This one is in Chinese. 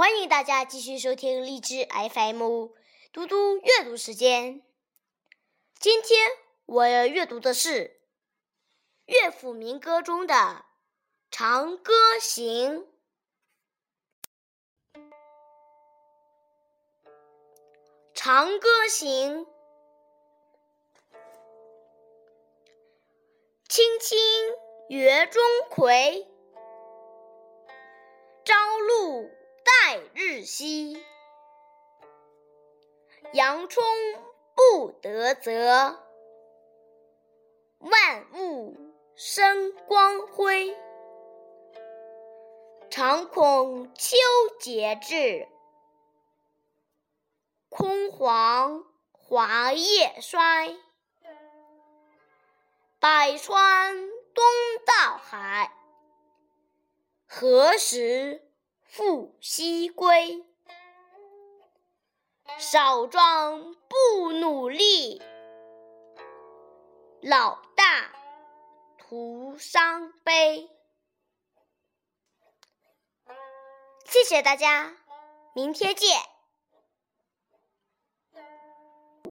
欢迎大家继续收听荔枝 FM 嘟嘟阅读时间。今天我要阅读的是乐府民歌中的《长歌行》。《长歌行》，青青园中葵，待日晞，阳春布德泽，万物生光辉。常恐秋节至，空黄华叶衰。百川东到海，何时？复西归，少壮不努力，老大徒伤悲。谢谢大家，明天见。